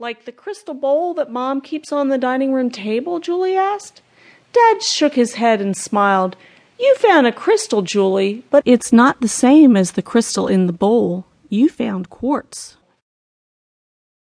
Like the crystal bowl that Mom keeps on the dining room table? Julie asked. Dad shook his head and smiled. You found a crystal, Julie, but it's not the same as the crystal in the bowl. You found quartz.